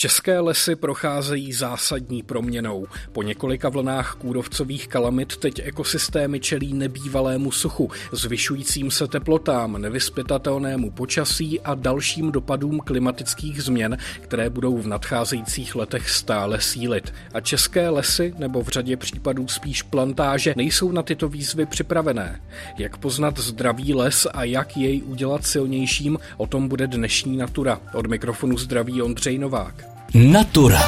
České lesy procházejí zásadní proměnou. Po několika vlnách kůrovcových kalamit teď ekosystémy čelí nebývalému suchu, zvyšujícím se teplotám, nevyspytatelnému počasí a dalším dopadům klimatických změn, které budou v nadcházejících letech stále sílit. A české lesy, nebo v řadě případů spíš plantáže, nejsou na tyto výzvy připravené. Jak poznat zdravý les a jak jej udělat silnějším, o tom bude dnešní Natura. Od mikrofonu zdraví Ondřej Novák. Natura.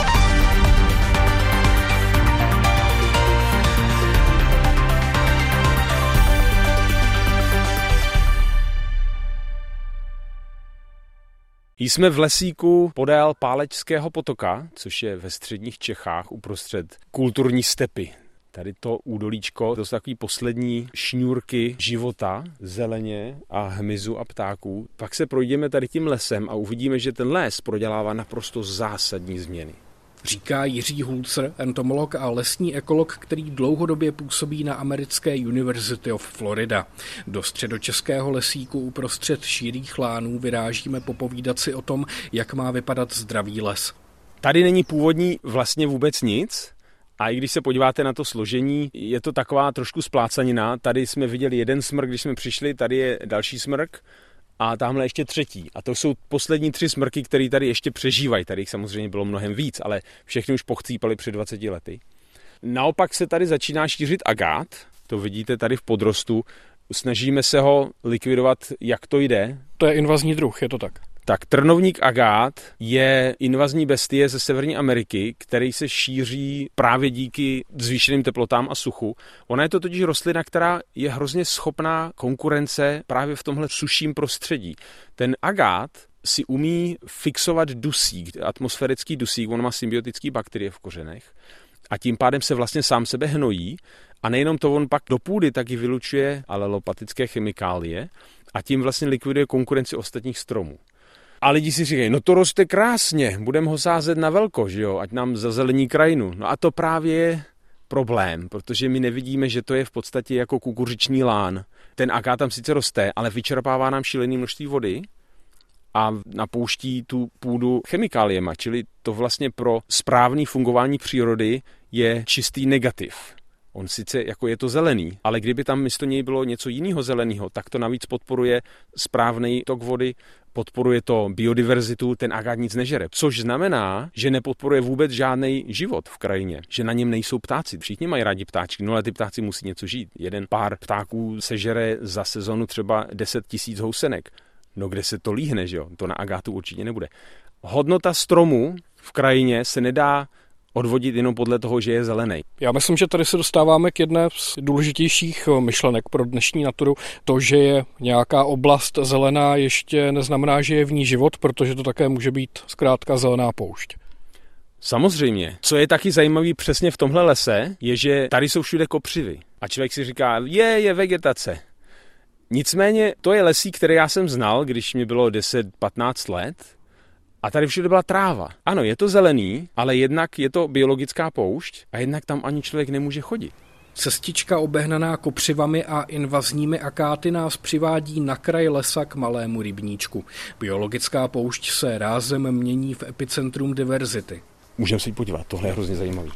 Jsme v lesíku podél Pálečského potoka, což je ve středních Čechách uprostřed kulturní stepy. Tady to údolíčko, to jsou takový poslední šňůrky života, zeleně a hmyzu a ptáků. Pak se projdeme tady tím lesem a uvidíme, že ten les prodělává naprosto zásadní změny. Říká Jiří Hulcer, entomolog a lesní ekolog, který dlouhodobě působí na americké University of Florida. Do středočeského lesíku uprostřed šírých lánů vyrážíme popovídat si o tom, jak má vypadat zdravý les. Tady není původní vlastně vůbec nic, a i když se podíváte na to složení, je to taková trošku splácanina. Tady jsme viděli jeden smrk, když jsme přišli, tady je další smrk a tamhle ještě třetí. A to jsou poslední tři smrky, které tady ještě přežívají. Tady jich samozřejmě bylo mnohem víc, ale všechny už pochcípali před 20 lety. Naopak se tady začíná šířit agát, to vidíte tady v podrostu. Snažíme se ho likvidovat, jak to jde. To je invazní druh, je to tak? Tak trnovník agát je invazní bestie ze Severní Ameriky, který se šíří právě díky zvýšeným teplotám a suchu. Ona je to totiž rostlina, která je hrozně schopná konkurence právě v tomhle suším prostředí. Ten agát si umí fixovat dusík, atmosférický dusík, on má symbiotický bakterie v kořenech a tím pádem se vlastně sám sebe hnojí a nejenom to, on pak do půdy taky vylučuje alelopatické chemikálie a tím vlastně likviduje konkurenci ostatních stromů. A lidi si říkají, no to roste krásně, budeme ho sázet na velko, že jo, ať nám zazelení krajinu. No a to právě je problém, protože my nevidíme, že to je v podstatě jako kukuřiční lán. Ten aká tam sice roste, ale vyčerpává nám šílené množství vody a napouští tu půdu chemikáliema, čili to vlastně pro správné fungování přírody je čistý negativ. On sice jako je to zelený, ale kdyby tam místo něj bylo něco jiného zeleného, tak to navíc podporuje správný tok vody, podporuje to biodiverzitu, ten agát nic nežere. Což znamená, že nepodporuje vůbec žádný život v krajině, že na něm nejsou ptáci. Všichni mají rádi ptáčky, no ale ty ptáci musí něco žít. Jeden pár ptáků sežere za sezonu třeba 10 tisíc housenek. No kde se to líhne, že jo? To na agátu určitě nebude. Hodnota stromu v krajině se nedá odvodit jenom podle toho, že je zelený. Já myslím, že tady se dostáváme k jedné z důležitějších eh, myšlenek pro dnešní naturu. To, že je nějaká oblast zelená, ještě neznamená, že je v ní život, protože to také může být zkrátka zelená poušť. Samozřejmě. Co je taky zajímavý přesně v tomhle lese, je, že tady jsou všude kopřivy. A člověk si říká, je, je vegetace. Nicméně to je lesí, který já jsem znal, když mi bylo 10-15 let a tady všude byla tráva. Ano, je to zelený, ale jednak je to biologická poušť a jednak tam ani člověk nemůže chodit. Cestička obehnaná kopřivami a invazními akáty nás přivádí na kraj lesa k malému rybníčku. Biologická poušť se rázem mění v epicentrum diverzity. Můžeme se podívat, tohle je hrozně zajímavý.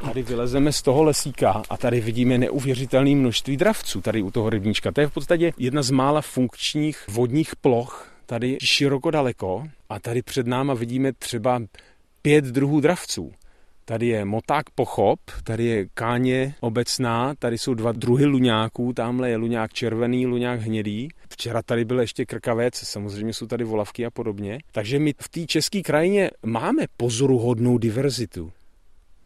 Tady vylezeme z toho lesíka a tady vidíme neuvěřitelné množství dravců tady u toho rybníčka. To je v podstatě jedna z mála funkčních vodních ploch tady široko daleko a tady před náma vidíme třeba pět druhů dravců. Tady je moták pochop, tady je káně obecná, tady jsou dva druhy luňáků, tamhle je luňák červený, luňák hnědý. Včera tady byl ještě krkavec, samozřejmě jsou tady volavky a podobně. Takže my v té české krajině máme pozoruhodnou diverzitu.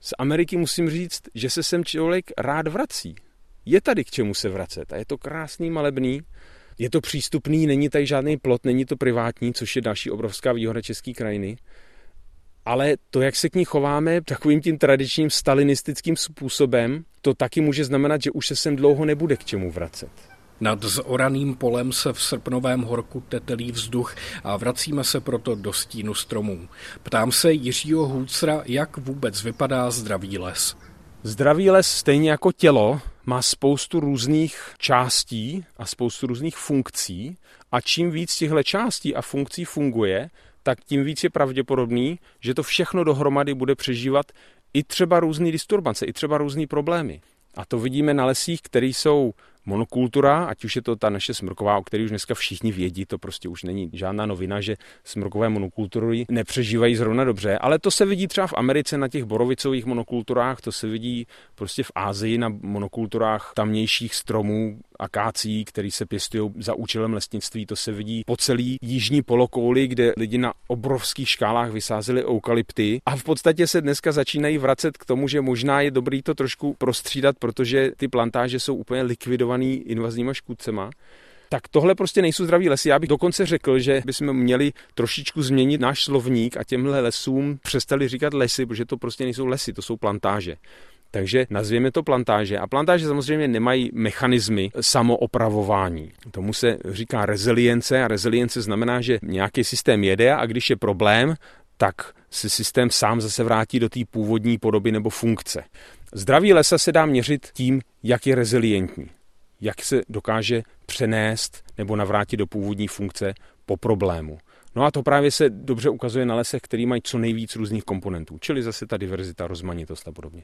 Z Ameriky musím říct, že se sem člověk rád vrací. Je tady k čemu se vracet a je to krásný, malebný. Je to přístupný, není tady žádný plot, není to privátní, což je další obrovská výhoda české krajiny. Ale to, jak se k ní chováme takovým tím tradičním stalinistickým způsobem, to taky může znamenat, že už se sem dlouho nebude k čemu vracet. Nad zoraným polem se v srpnovém horku tetelí vzduch a vracíme se proto do stínu stromů. Ptám se Jiřího Hůcra, jak vůbec vypadá zdravý les. Zdravý les, stejně jako tělo, má spoustu různých částí a spoustu různých funkcí a čím víc těchto částí a funkcí funguje, tak tím víc je pravděpodobný, že to všechno dohromady bude přežívat i třeba různé disturbance, i třeba různé problémy. A to vidíme na lesích, které jsou monokultura, ať už je to ta naše smrková, o které už dneska všichni vědí, to prostě už není žádná novina, že smrkové monokultury nepřežívají zrovna dobře, ale to se vidí třeba v Americe na těch borovicových monokulturách, to se vidí prostě v Ázii na monokulturách tamnějších stromů, akácí, který se pěstují za účelem lesnictví. To se vidí po celý jižní polokouli, kde lidi na obrovských škálách vysázeli eukalypty a v podstatě se dneska začínají vracet k tomu, že možná je dobrý to trošku prostřídat, protože ty plantáže jsou úplně likvidovaný invazníma škůdcema. Tak tohle prostě nejsou zdraví lesy. Já bych dokonce řekl, že bychom měli trošičku změnit náš slovník a těmhle lesům přestali říkat lesy, protože to prostě nejsou lesy, to jsou plantáže. Takže nazvěme to plantáže. A plantáže samozřejmě nemají mechanismy samoopravování. Tomu se říká rezilience a rezilience znamená, že nějaký systém jede a když je problém, tak se systém sám zase vrátí do té původní podoby nebo funkce. Zdraví lesa se dá měřit tím, jak je rezilientní, jak se dokáže přenést nebo navrátit do původní funkce po problému. No a to právě se dobře ukazuje na lesech, který mají co nejvíc různých komponentů, čili zase ta diverzita, rozmanitost a podobně.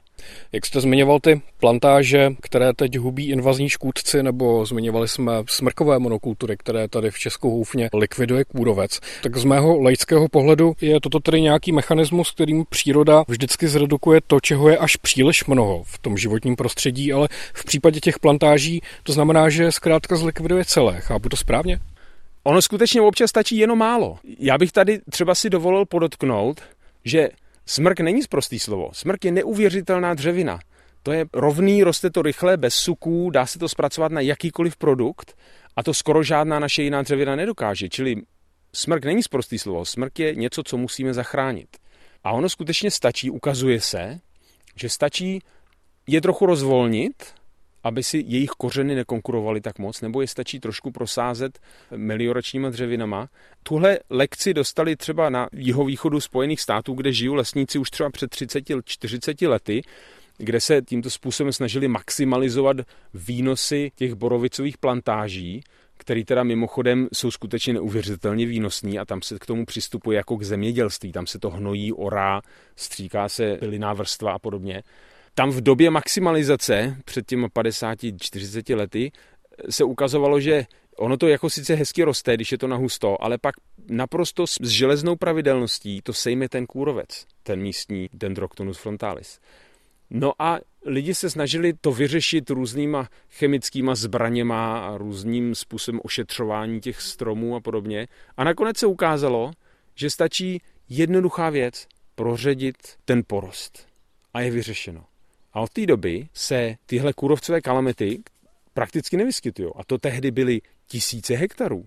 Jak jste zmiňoval ty plantáže, které teď hubí invazní škůdci, nebo zmiňovali jsme smrkové monokultury, které tady v Česku houfně likviduje kůrovec, tak z mého laického pohledu je toto tedy nějaký mechanismus, kterým příroda vždycky zredukuje to, čeho je až příliš mnoho v tom životním prostředí, ale v případě těch plantáží to znamená, že zkrátka zlikviduje celé. Chápu to správně? Ono skutečně občas stačí jenom málo. Já bych tady třeba si dovolil podotknout, že smrk není zprostý slovo. Smrk je neuvěřitelná dřevina. To je rovný, roste to rychle, bez suků, dá se to zpracovat na jakýkoliv produkt a to skoro žádná naše jiná dřevina nedokáže. Čili smrk není zprostý slovo, smrk je něco, co musíme zachránit. A ono skutečně stačí, ukazuje se, že stačí je trochu rozvolnit aby si jejich kořeny nekonkurovaly tak moc, nebo je stačí trošku prosázet melioračníma dřevinama. Tuhle lekci dostali třeba na jihovýchodu Spojených států, kde žijou lesníci už třeba před 30-40 lety, kde se tímto způsobem snažili maximalizovat výnosy těch borovicových plantáží, který teda mimochodem jsou skutečně neuvěřitelně výnosný a tam se k tomu přistupuje jako k zemědělství. Tam se to hnojí, orá, stříká se byliná vrstva a podobně. Tam v době maximalizace před těmi 50-40 lety se ukazovalo, že ono to jako sice hezky roste, když je to na husto, ale pak naprosto s železnou pravidelností to sejme ten kůrovec, ten místní Dendroctonus frontalis. No a lidi se snažili to vyřešit různýma chemickýma zbraněma a různým způsobem ošetřování těch stromů a podobně. A nakonec se ukázalo, že stačí jednoduchá věc, proředit ten porost. A je vyřešeno. A od té doby se tyhle kůrovcové kalamity prakticky nevyskytují. A to tehdy byly tisíce hektarů.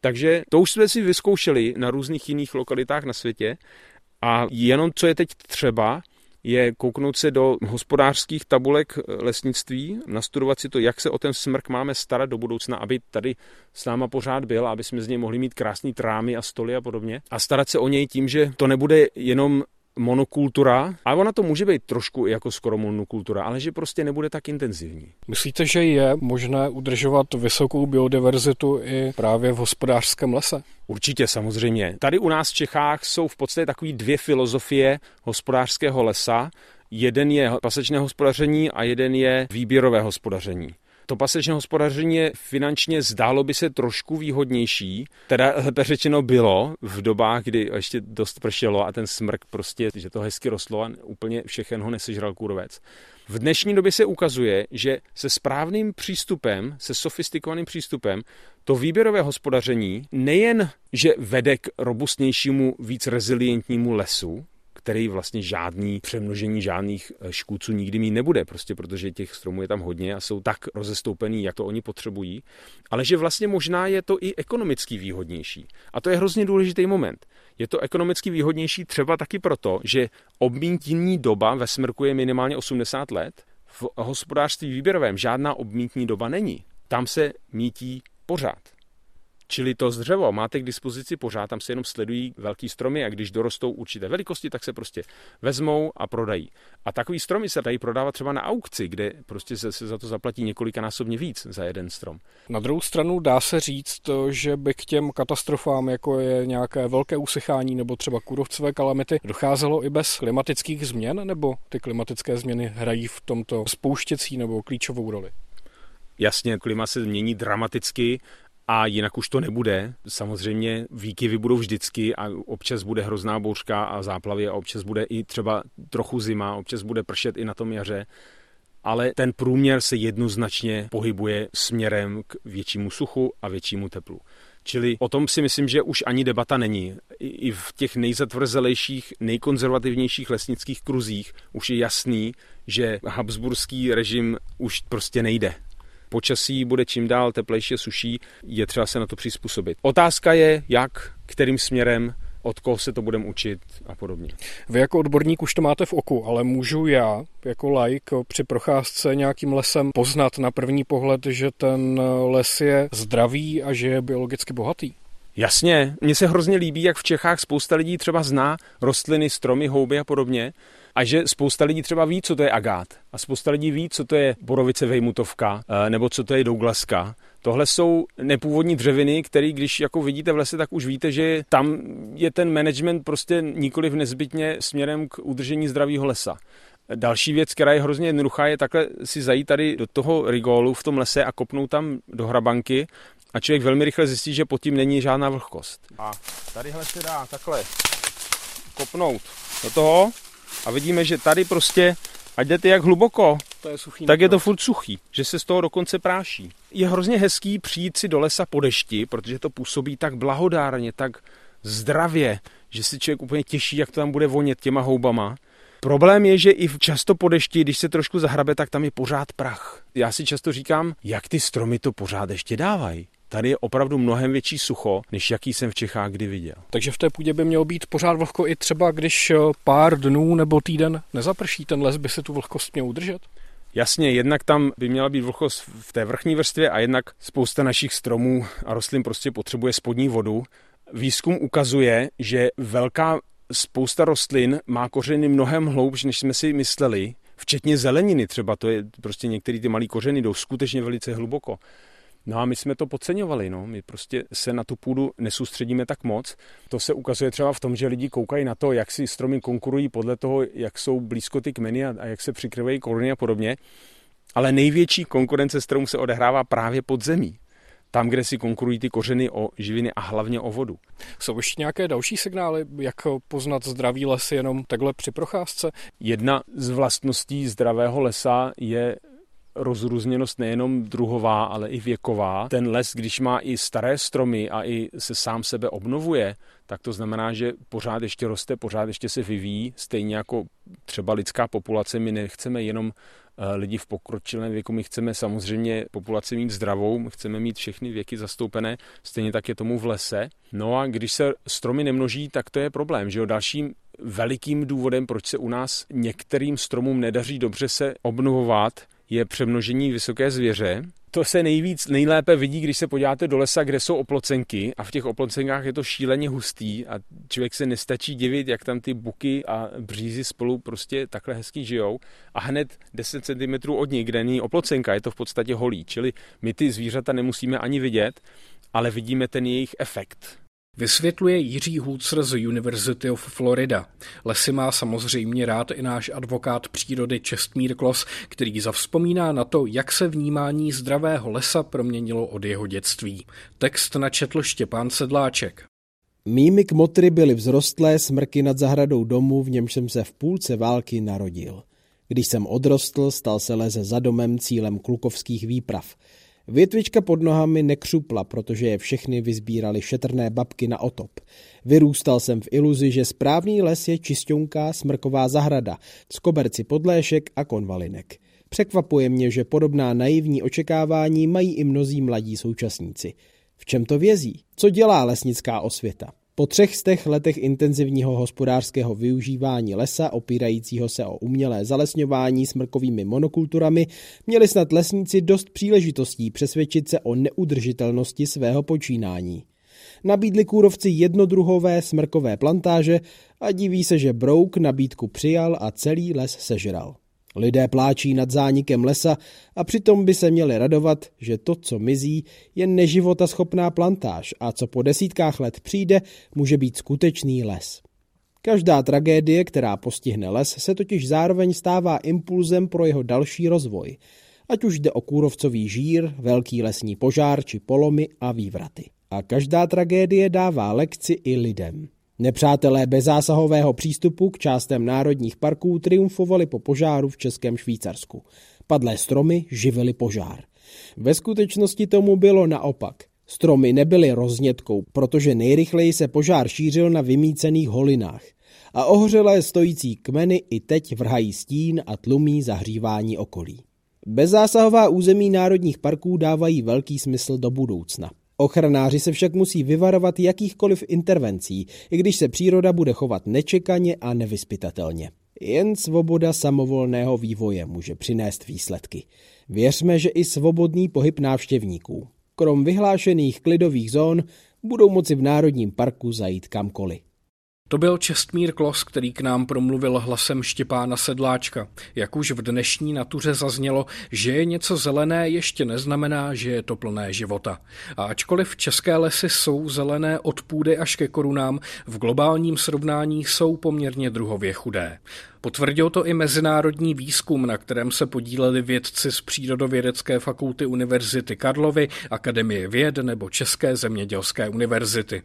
Takže to už jsme si vyzkoušeli na různých jiných lokalitách na světě a jenom co je teď třeba, je kouknout se do hospodářských tabulek lesnictví, nastudovat si to, jak se o ten smrk máme starat do budoucna, aby tady s náma pořád byl, aby jsme z něj mohli mít krásný trámy a stoly a podobně. A starat se o něj tím, že to nebude jenom monokultura, a ona to může být trošku jako skoro monokultura, ale že prostě nebude tak intenzivní. Myslíte, že je možné udržovat vysokou biodiverzitu i právě v hospodářském lese? Určitě, samozřejmě. Tady u nás v Čechách jsou v podstatě takové dvě filozofie hospodářského lesa. Jeden je pasečné hospodaření a jeden je výběrové hospodaření. To pasečné hospodaření je finančně zdálo by se trošku výhodnější, teda lépe řečeno bylo v dobách, kdy ještě dost pršelo a ten smrk prostě, že to hezky rostlo a úplně všechen ho nesežral kůrovec. V dnešní době se ukazuje, že se správným přístupem, se sofistikovaným přístupem, to výběrové hospodaření nejen, že vede k robustnějšímu, víc rezilientnímu lesu, který vlastně žádný přemnožení žádných eh, škůdců nikdy mít nebude, prostě protože těch stromů je tam hodně a jsou tak rozestoupený, jak to oni potřebují, ale že vlastně možná je to i ekonomicky výhodnější. A to je hrozně důležitý moment. Je to ekonomicky výhodnější třeba taky proto, že obmítní doba ve smrku je minimálně 80 let, v hospodářství výběrovém žádná obmítní doba není. Tam se mítí pořád. Čili to dřevo máte k dispozici pořád, tam se jenom sledují velký stromy a když dorostou určité velikosti, tak se prostě vezmou a prodají. A takový stromy se dají prodávat třeba na aukci, kde prostě se, se za to zaplatí několikanásobně víc za jeden strom. Na druhou stranu dá se říct, že by k těm katastrofám, jako je nějaké velké usychání nebo třeba kůrovcové kalamity, docházelo i bez klimatických změn, nebo ty klimatické změny hrají v tomto spouštěcí nebo klíčovou roli? Jasně, klima se mění dramaticky a jinak už to nebude. Samozřejmě výkyvy budou vždycky a občas bude hrozná bouřka a záplavy a občas bude i třeba trochu zima, občas bude pršet i na tom jaře, ale ten průměr se jednoznačně pohybuje směrem k většímu suchu a většímu teplu. Čili o tom si myslím, že už ani debata není. I v těch nejzatvrzelejších, nejkonzervativnějších lesnických kruzích už je jasný, že habsburský režim už prostě nejde počasí bude čím dál teplejší a suší, je třeba se na to přizpůsobit. Otázka je, jak, kterým směrem, od koho se to budeme učit a podobně. Vy jako odborník už to máte v oku, ale můžu já jako like při procházce nějakým lesem poznat na první pohled, že ten les je zdravý a že je biologicky bohatý? Jasně, mně se hrozně líbí, jak v Čechách spousta lidí třeba zná rostliny, stromy, houby a podobně a že spousta lidí třeba ví, co to je agát a spousta lidí ví, co to je borovice vejmutovka eh, nebo co to je douglaska. Tohle jsou nepůvodní dřeviny, které když jako vidíte v lese, tak už víte, že tam je ten management prostě nikoli v nezbytně směrem k udržení zdravého lesa. Další věc, která je hrozně jednoduchá, je takhle si zajít tady do toho rigolu v tom lese a kopnout tam do hrabanky a člověk velmi rychle zjistí, že pod tím není žádná vlhkost. A tadyhle se dá takhle kopnout do toho a vidíme, že tady prostě, ať jdete jak hluboko, to je suchý tak je to furt suchý, že se z toho dokonce práší. Je hrozně hezký přijít si do lesa po dešti, protože to působí tak blahodárně, tak zdravě, že si člověk úplně těší, jak to tam bude vonět těma houbama. Problém je, že i často po dešti, když se trošku zahrabe, tak tam je pořád prach. Já si často říkám, jak ty stromy to pořád ještě dávají. Tady je opravdu mnohem větší sucho, než jaký jsem v Čechách kdy viděl. Takže v té půdě by mělo být pořád vlhko i třeba, když eh, pár dnů nebo týden nezaprší, ten les by se tu vlhkost měl udržet? Jasně, jednak tam by měla být vlhkost v té vrchní vrstvě a jednak spousta našich stromů a rostlin prostě potřebuje spodní vodu. Výzkum ukazuje, že velká spousta rostlin má kořeny mnohem hloubš, než jsme si mysleli, včetně zeleniny třeba, to je prostě některé ty malé kořeny jdou skutečně velice hluboko. No a my jsme to podceňovali, no. My prostě se na tu půdu nesoustředíme tak moc. To se ukazuje třeba v tom, že lidi koukají na to, jak si stromy konkurují podle toho, jak jsou blízko ty kmeny a, a jak se přikryvají koruny a podobně. Ale největší konkurence stromů se odehrává právě pod zemí. Tam, kde si konkurují ty kořeny o živiny a hlavně o vodu. Jsou ještě nějaké další signály, jak poznat zdravý les jenom takhle při procházce? Jedna z vlastností zdravého lesa je rozrůzněnost nejenom druhová, ale i věková. Ten les, když má i staré stromy a i se sám sebe obnovuje, tak to znamená, že pořád ještě roste, pořád ještě se vyvíjí, stejně jako třeba lidská populace. My nechceme jenom eh, lidi v pokročilém věku, my chceme samozřejmě populaci mít zdravou, my chceme mít všechny věky zastoupené, stejně tak je tomu v lese. No a když se stromy nemnoží, tak to je problém, že jo, dalším velikým důvodem, proč se u nás některým stromům nedaří dobře se obnovovat, je přemnožení vysoké zvěře. To se nejvíc, nejlépe vidí, když se podíváte do lesa, kde jsou oplocenky a v těch oplocenkách je to šíleně hustý a člověk se nestačí divit, jak tam ty buky a břízy spolu prostě takhle hezky žijou a hned 10 cm od nich, kde není oplocenka, je to v podstatě holý, čili my ty zvířata nemusíme ani vidět, ale vidíme ten jejich efekt. Vysvětluje Jiří Hůcr z University of Florida. Lesy má samozřejmě rád i náš advokát přírody Čestmír Klos, který zavzpomíná na to, jak se vnímání zdravého lesa proměnilo od jeho dětství. Text načetl Štěpán Sedláček. Mými kmotry byly vzrostlé smrky nad zahradou domu, v němž jsem se v půlce války narodil. Když jsem odrostl, stal se leze za domem cílem klukovských výprav – Větvička pod nohami nekřupla, protože je všechny vyzbírali šetrné babky na otop. Vyrůstal jsem v iluzi, že správný les je čistěnká smrková zahrada, z koberci podléšek a konvalinek. Překvapuje mě, že podobná naivní očekávání mají i mnozí mladí současníci. V čem to vězí? Co dělá lesnická osvěta? Po třech stech letech intenzivního hospodářského využívání lesa, opírajícího se o umělé zalesňování smrkovými monokulturami, měli snad lesníci dost příležitostí přesvědčit se o neudržitelnosti svého počínání. Nabídli kůrovci jednodruhové smrkové plantáže a diví se, že Brouk nabídku přijal a celý les sežral. Lidé pláčí nad zánikem lesa a přitom by se měli radovat, že to, co mizí, je neživota schopná plantáž a co po desítkách let přijde, může být skutečný les. Každá tragédie, která postihne les, se totiž zároveň stává impulzem pro jeho další rozvoj, ať už jde o kůrovcový žír, velký lesní požár či polomy a vývraty. A každá tragédie dává lekci i lidem. Nepřátelé bezzásahového přístupu k částem národních parků triumfovali po požáru v Českém Švýcarsku. Padlé stromy živily požár. Ve skutečnosti tomu bylo naopak. Stromy nebyly roznětkou, protože nejrychleji se požár šířil na vymícených holinách. A ohořelé stojící kmeny i teď vrhají stín a tlumí zahřívání okolí. Bezzásahová území národních parků dávají velký smysl do budoucna. Ochranáři se však musí vyvarovat jakýchkoliv intervencí, i když se příroda bude chovat nečekaně a nevyspytatelně. Jen svoboda samovolného vývoje může přinést výsledky. Věřme, že i svobodný pohyb návštěvníků. Krom vyhlášených klidových zón budou moci v Národním parku zajít kamkoliv. To byl Čestmír Klos, který k nám promluvil hlasem Štěpána Sedláčka. Jak už v dnešní natuře zaznělo, že je něco zelené, ještě neznamená, že je to plné života. A ačkoliv české lesy jsou zelené od půdy až ke korunám, v globálním srovnání jsou poměrně druhově chudé. Potvrdil to i mezinárodní výzkum, na kterém se podíleli vědci z Přírodovědecké fakulty Univerzity Karlovy, Akademie věd nebo České zemědělské univerzity.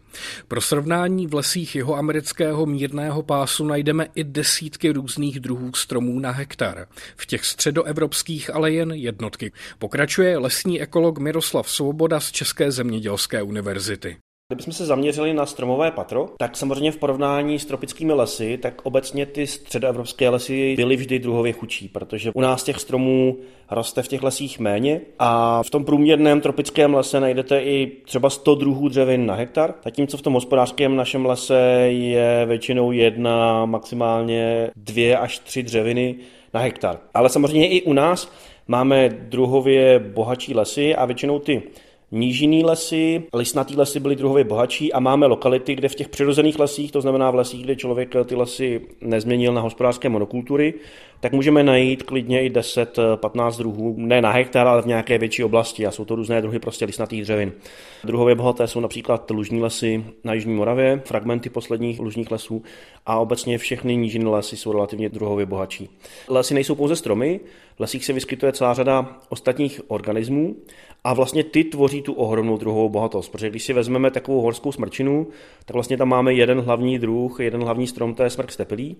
Pro srovnání v lesích jeho amerického mírného pásu najdeme i desítky různých druhů stromů na hektar. V těch středoevropských ale jen jednotky. Pokračuje lesní ekolog Miroslav Svoboda z České zemědělské univerzity. Kdybychom se zaměřili na stromové patro, tak samozřejmě v porovnání s tropickými lesy, tak obecně ty středoevropské lesy byly vždy druhově chudší, protože u nás těch stromů roste v těch lesích méně a v tom průměrném tropickém lese najdete i třeba 100 druhů dřevin na hektar, zatímco v tom hospodářském našem lese je většinou jedna, maximálně dvě až tři dřeviny na hektar. Ale samozřejmě i u nás máme druhově bohatší lesy a většinou ty nížinný lesy, listnatý lesy byly druhově bohatší a máme lokality, kde v těch přirozených lesích, to znamená v lesích, kde člověk ty lesy nezměnil na hospodářské monokultury, tak můžeme najít klidně i 10-15 druhů, ne na hektar, ale v nějaké větší oblasti a jsou to různé druhy prostě listnatých dřevin. Druhově bohaté jsou například lužní lesy na Jižní Moravě, fragmenty posledních lužních lesů a obecně všechny nížinné lesy jsou relativně druhově bohatší. Lesy nejsou pouze stromy, lesích se vyskytuje celá řada ostatních organismů a vlastně ty tvoří tu ohromnou druhovou bohatost, protože když si vezmeme takovou horskou smrčinu, tak vlastně tam máme jeden hlavní druh, jeden hlavní strom, to je smrk stepelí,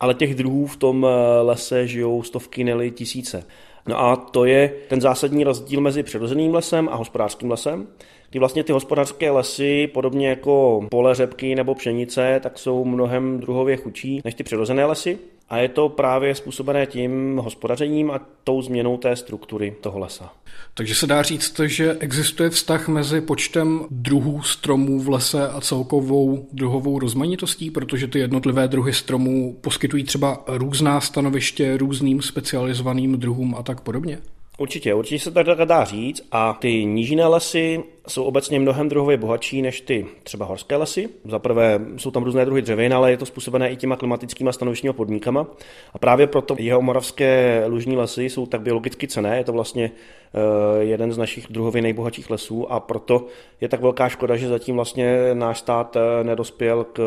ale těch druhů v tom eh, lese žijou stovky, neli tisíce. No a to je ten zásadní rozdíl mezi přirozeným lesem a hospodářským lesem, kdy vlastně ty hospodářské lesy, podobně jako pole řepky nebo pšenice, tak jsou mnohem druhově chudší než ty přirozené lesy. A je to právě způsobené tím hospodařením a tou změnou té struktury toho lesa. Takže se dá říct, že existuje vztah mezi počtem druhů stromů v lese a celkovou druhovou rozmanitostí, protože ty jednotlivé druhy stromů poskytují třeba různá stanoviště různým specializovaným druhům a tak podobně? Určitě, určitě se tak dá říct a ty nížinné lesy jsou obecně mnohem druhově bohatší než ty třeba horské lesy. Za prvé jsou tam různé druhy dřevin, ale je to způsobené i těma klimatickými stanovištními podmínkama. A právě proto jeho moravské lužní lesy jsou tak biologicky cené. Je to vlastně eh, jeden z našich druhově nejbohatších lesů a proto je tak velká škoda, že zatím vlastně náš stát eh, nedospěl k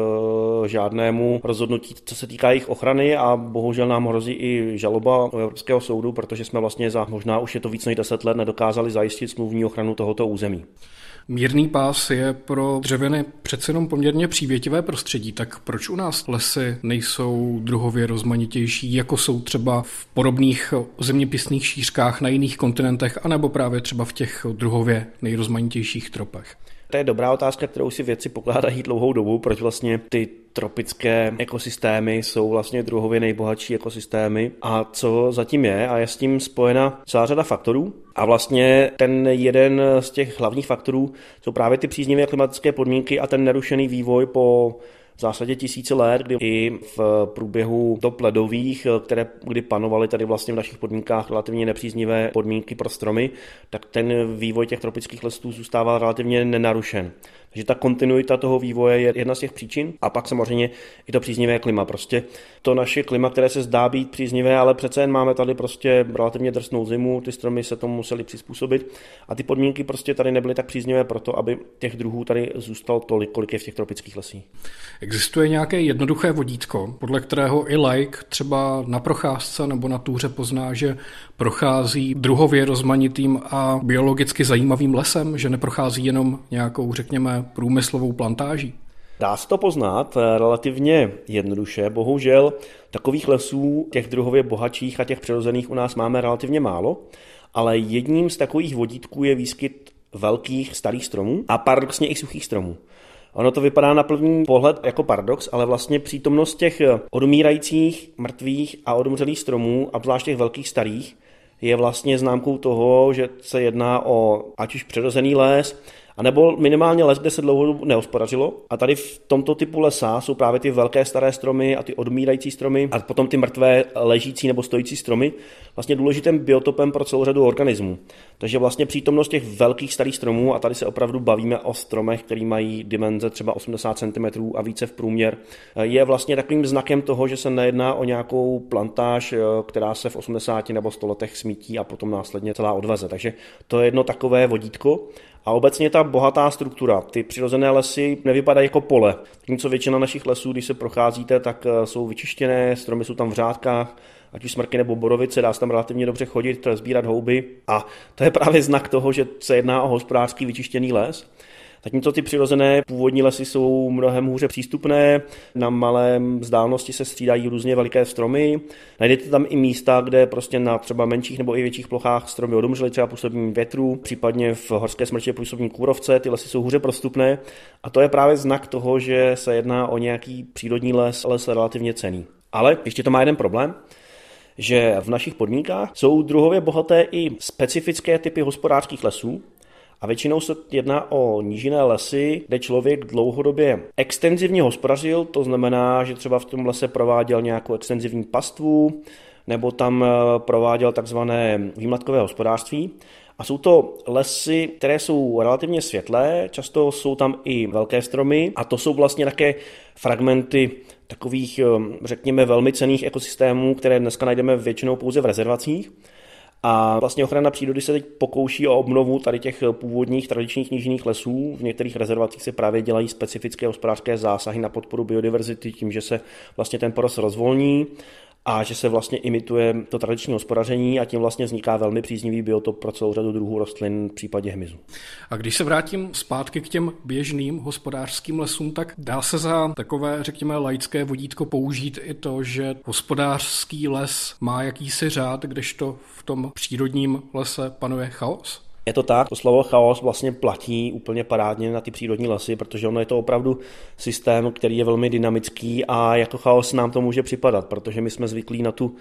eh, žádnému rozhodnutí, co se týká jejich ochrany a bohužel nám hrozí i žaloba Evropského soudu, protože jsme vlastně za možná už je to víc než 10 let nedokázali zajistit smluvní ochranu tohoto území. Mírný pás je pro dřeviny přece jenom poměrně přívětivé prostředí, tak proč u nás lesy nejsou druhově rozmanitější, jako jsou třeba v podobných zeměpisných šířkách na jiných kontinentech, anebo právě třeba v těch druhově nejrozmanitějších tropech? To je dobrá otázka, kterou si věci pokládají dlouhou dobu, proč vlastně ty tropické ekosystémy jsou vlastně druhově nejbohatší ekosystémy a co zatím je a je s tím spojena celá řada faktorů. A vlastně ten jeden z těch hlavních faktorů jsou právě ty příznivé klimatické podmínky a ten nerušený vývoj po v zásadě tisíce let, kdy i v průběhu top ledových, které kdy panovaly tady vlastně v našich podmínkách relativně nepříznivé podmínky pro stromy, tak ten vývoj těch tropických lesů zůstává relativně nenarušen. Takže ta kontinuita toho vývoje je jedna z těch příčin. A pak samozřejmě i to příznivé klima. Prostě to naše klima, které se zdá být příznivé, ale přece jen máme tady prostě relativně drsnou zimu, ty stromy se tomu museli přizpůsobit a ty podmínky prostě tady nebyly tak příznivé proto, aby těch druhů tady zůstalo tolik, kolik je v těch tropických lesích. Existuje nějaké jednoduché vodítko, podle kterého i like třeba na procházce nebo na túře pozná, že prochází druhově rozmanitým a biologicky zajímavým lesem, že neprochází jenom nějakou, řekněme, průmyslovou plantáží? Dá se to poznat eh, relativně jednoduše. Bohužel takových lesů, těch druhově bohatších a těch přirozených u nás máme relativně málo, ale jedním z takových vodítků je výskyt velkých starých stromů a paradoxně i suchých stromů. Ono to vypadá na první pohled jako paradox, ale vlastně přítomnost těch odumírajících, mrtvých a odumřelých stromů, a zvlášť těch velkých starých, je vlastně známkou toho, že se jedná o ať už přirozený les, a nebo minimálně les, kde se dlouho nehospodařilo. A tady v tomto typu lesa jsou právě ty velké staré stromy a ty odmírající stromy a potom ty mrtvé ležící nebo stojící stromy vlastně důležitým biotopem pro celou řadu organismů. Takže vlastně přítomnost těch velkých starých stromů, a tady se opravdu bavíme o stromech, který mají dimenze třeba 80 cm a více v průměr, je vlastně takovým znakem toho, že se nejedná o nějakou plantáž, která se v 80 nebo 100 letech smítí a potom následně celá odveze. Takže to je jedno takové vodítko. A obecně ta bohatá struktura, ty přirozené lesy nevypadají jako pole. Tím, co většina našich lesů, když se procházíte, tak eh, jsou vyčištěné, stromy jsou tam v řádkách, ať už smrky nebo borovice, dá se tam relativně dobře chodit, sbírat houby. A to je právě znak toho, že se jedná o hospodářský vyčištěný les. Zatímco ty přirozené původní lesy jsou mnohem hůře přístupné, na malém vzdálenosti se střídají různě veliké stromy. Najdete tam i místa, kde prostě na třeba menších nebo i větších plochách stromy odumřely třeba působení větru, případně v horské smrti působní kůrovce, ty lesy jsou hůře prostupné a to je právě znak toho, že se jedná o nějaký přírodní les, les relativně cený. Ale ještě to má jeden problém, že v našich podmínkách jsou druhově bohaté i specifické typy hospodářských lesů, a většinou se jedná o nížiné lesy, kde člověk dlouhodobě extenzivně hospodařil, to znamená, že třeba v tom lese prováděl nějakou extenzivní pastvu, nebo tam eh, prováděl takzvané výmlatkové hospodářství. A jsou to lesy, které jsou relativně světlé, často jsou tam i velké stromy a to jsou vlastně také fragmenty takových, eh, řekněme, velmi cených ekosystémů, které dneska najdeme většinou pouze v rezervacích. A vlastně ochrana přírody se teď pokouší o obnovu tady těch původních tradičních nížinných lesů. V některých rezervacích se právě dělají specifické hospodářské zásahy na podporu biodiverzity tím, že se vlastně ten porost rozvolní a že se vlastně imituje to tradiční hospodaření a tím vlastně vzniká velmi příznivý biotop pro celou řadu druhů rostlin v případě hmyzu. A když se vrátím zpátky k těm běžným hospodářským lesům, tak dá se za takové, řekněme, laické vodítko použít i to, že hospodářský les má jakýsi řád, kdežto v tom přírodním lese panuje chaos? Je to tak, to slovo chaos vlastně platí úplně parádně na ty přírodní lesy, protože ono je to opravdu systém, který je velmi dynamický a jako chaos nám to může připadat, protože my jsme zvyklí na tu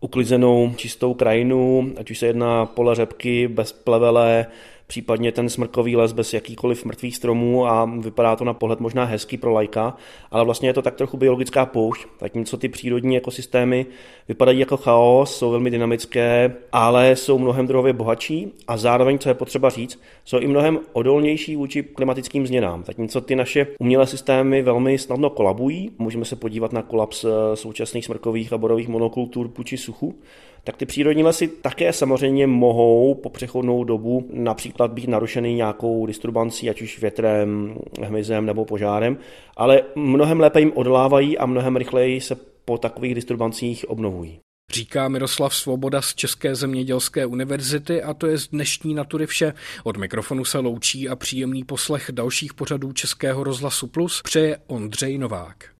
uklizenou čistou krajinu, ať už se jedná pole řepky, bez plevele, případně ten smrkový les bez jakýkoliv mrtvých stromů a vypadá to na pohled možná hezký pro lajka, ale vlastně je to tak trochu biologická poušť, zatímco ty přírodní ekosystémy vypadají jako chaos, jsou velmi dynamické, ale jsou mnohem druhově bohatší a zároveň, co je potřeba říct, jsou i mnohem odolnější vůči klimatickým změnám, zatímco ty naše umělé systémy velmi snadno kolabují. Můžeme se podívat na kolaps eh, současných smrkových a borových monokultur vůči suchu, tak ty přírodní lesy také samozřejmě mohou po přechodnou dobu například být narušeny nějakou disturbancí, ať už větrem, hmyzem nebo požárem, ale mnohem lépe jim odolávají a mnohem rychleji se po takových disturbancích obnovují. Říká Miroslav Svoboda z České zemědělské univerzity a to je z dnešní natury vše. Od mikrofonu se loučí a příjemný poslech dalších pořadů Českého rozhlasu Plus přeje Ondřej Novák.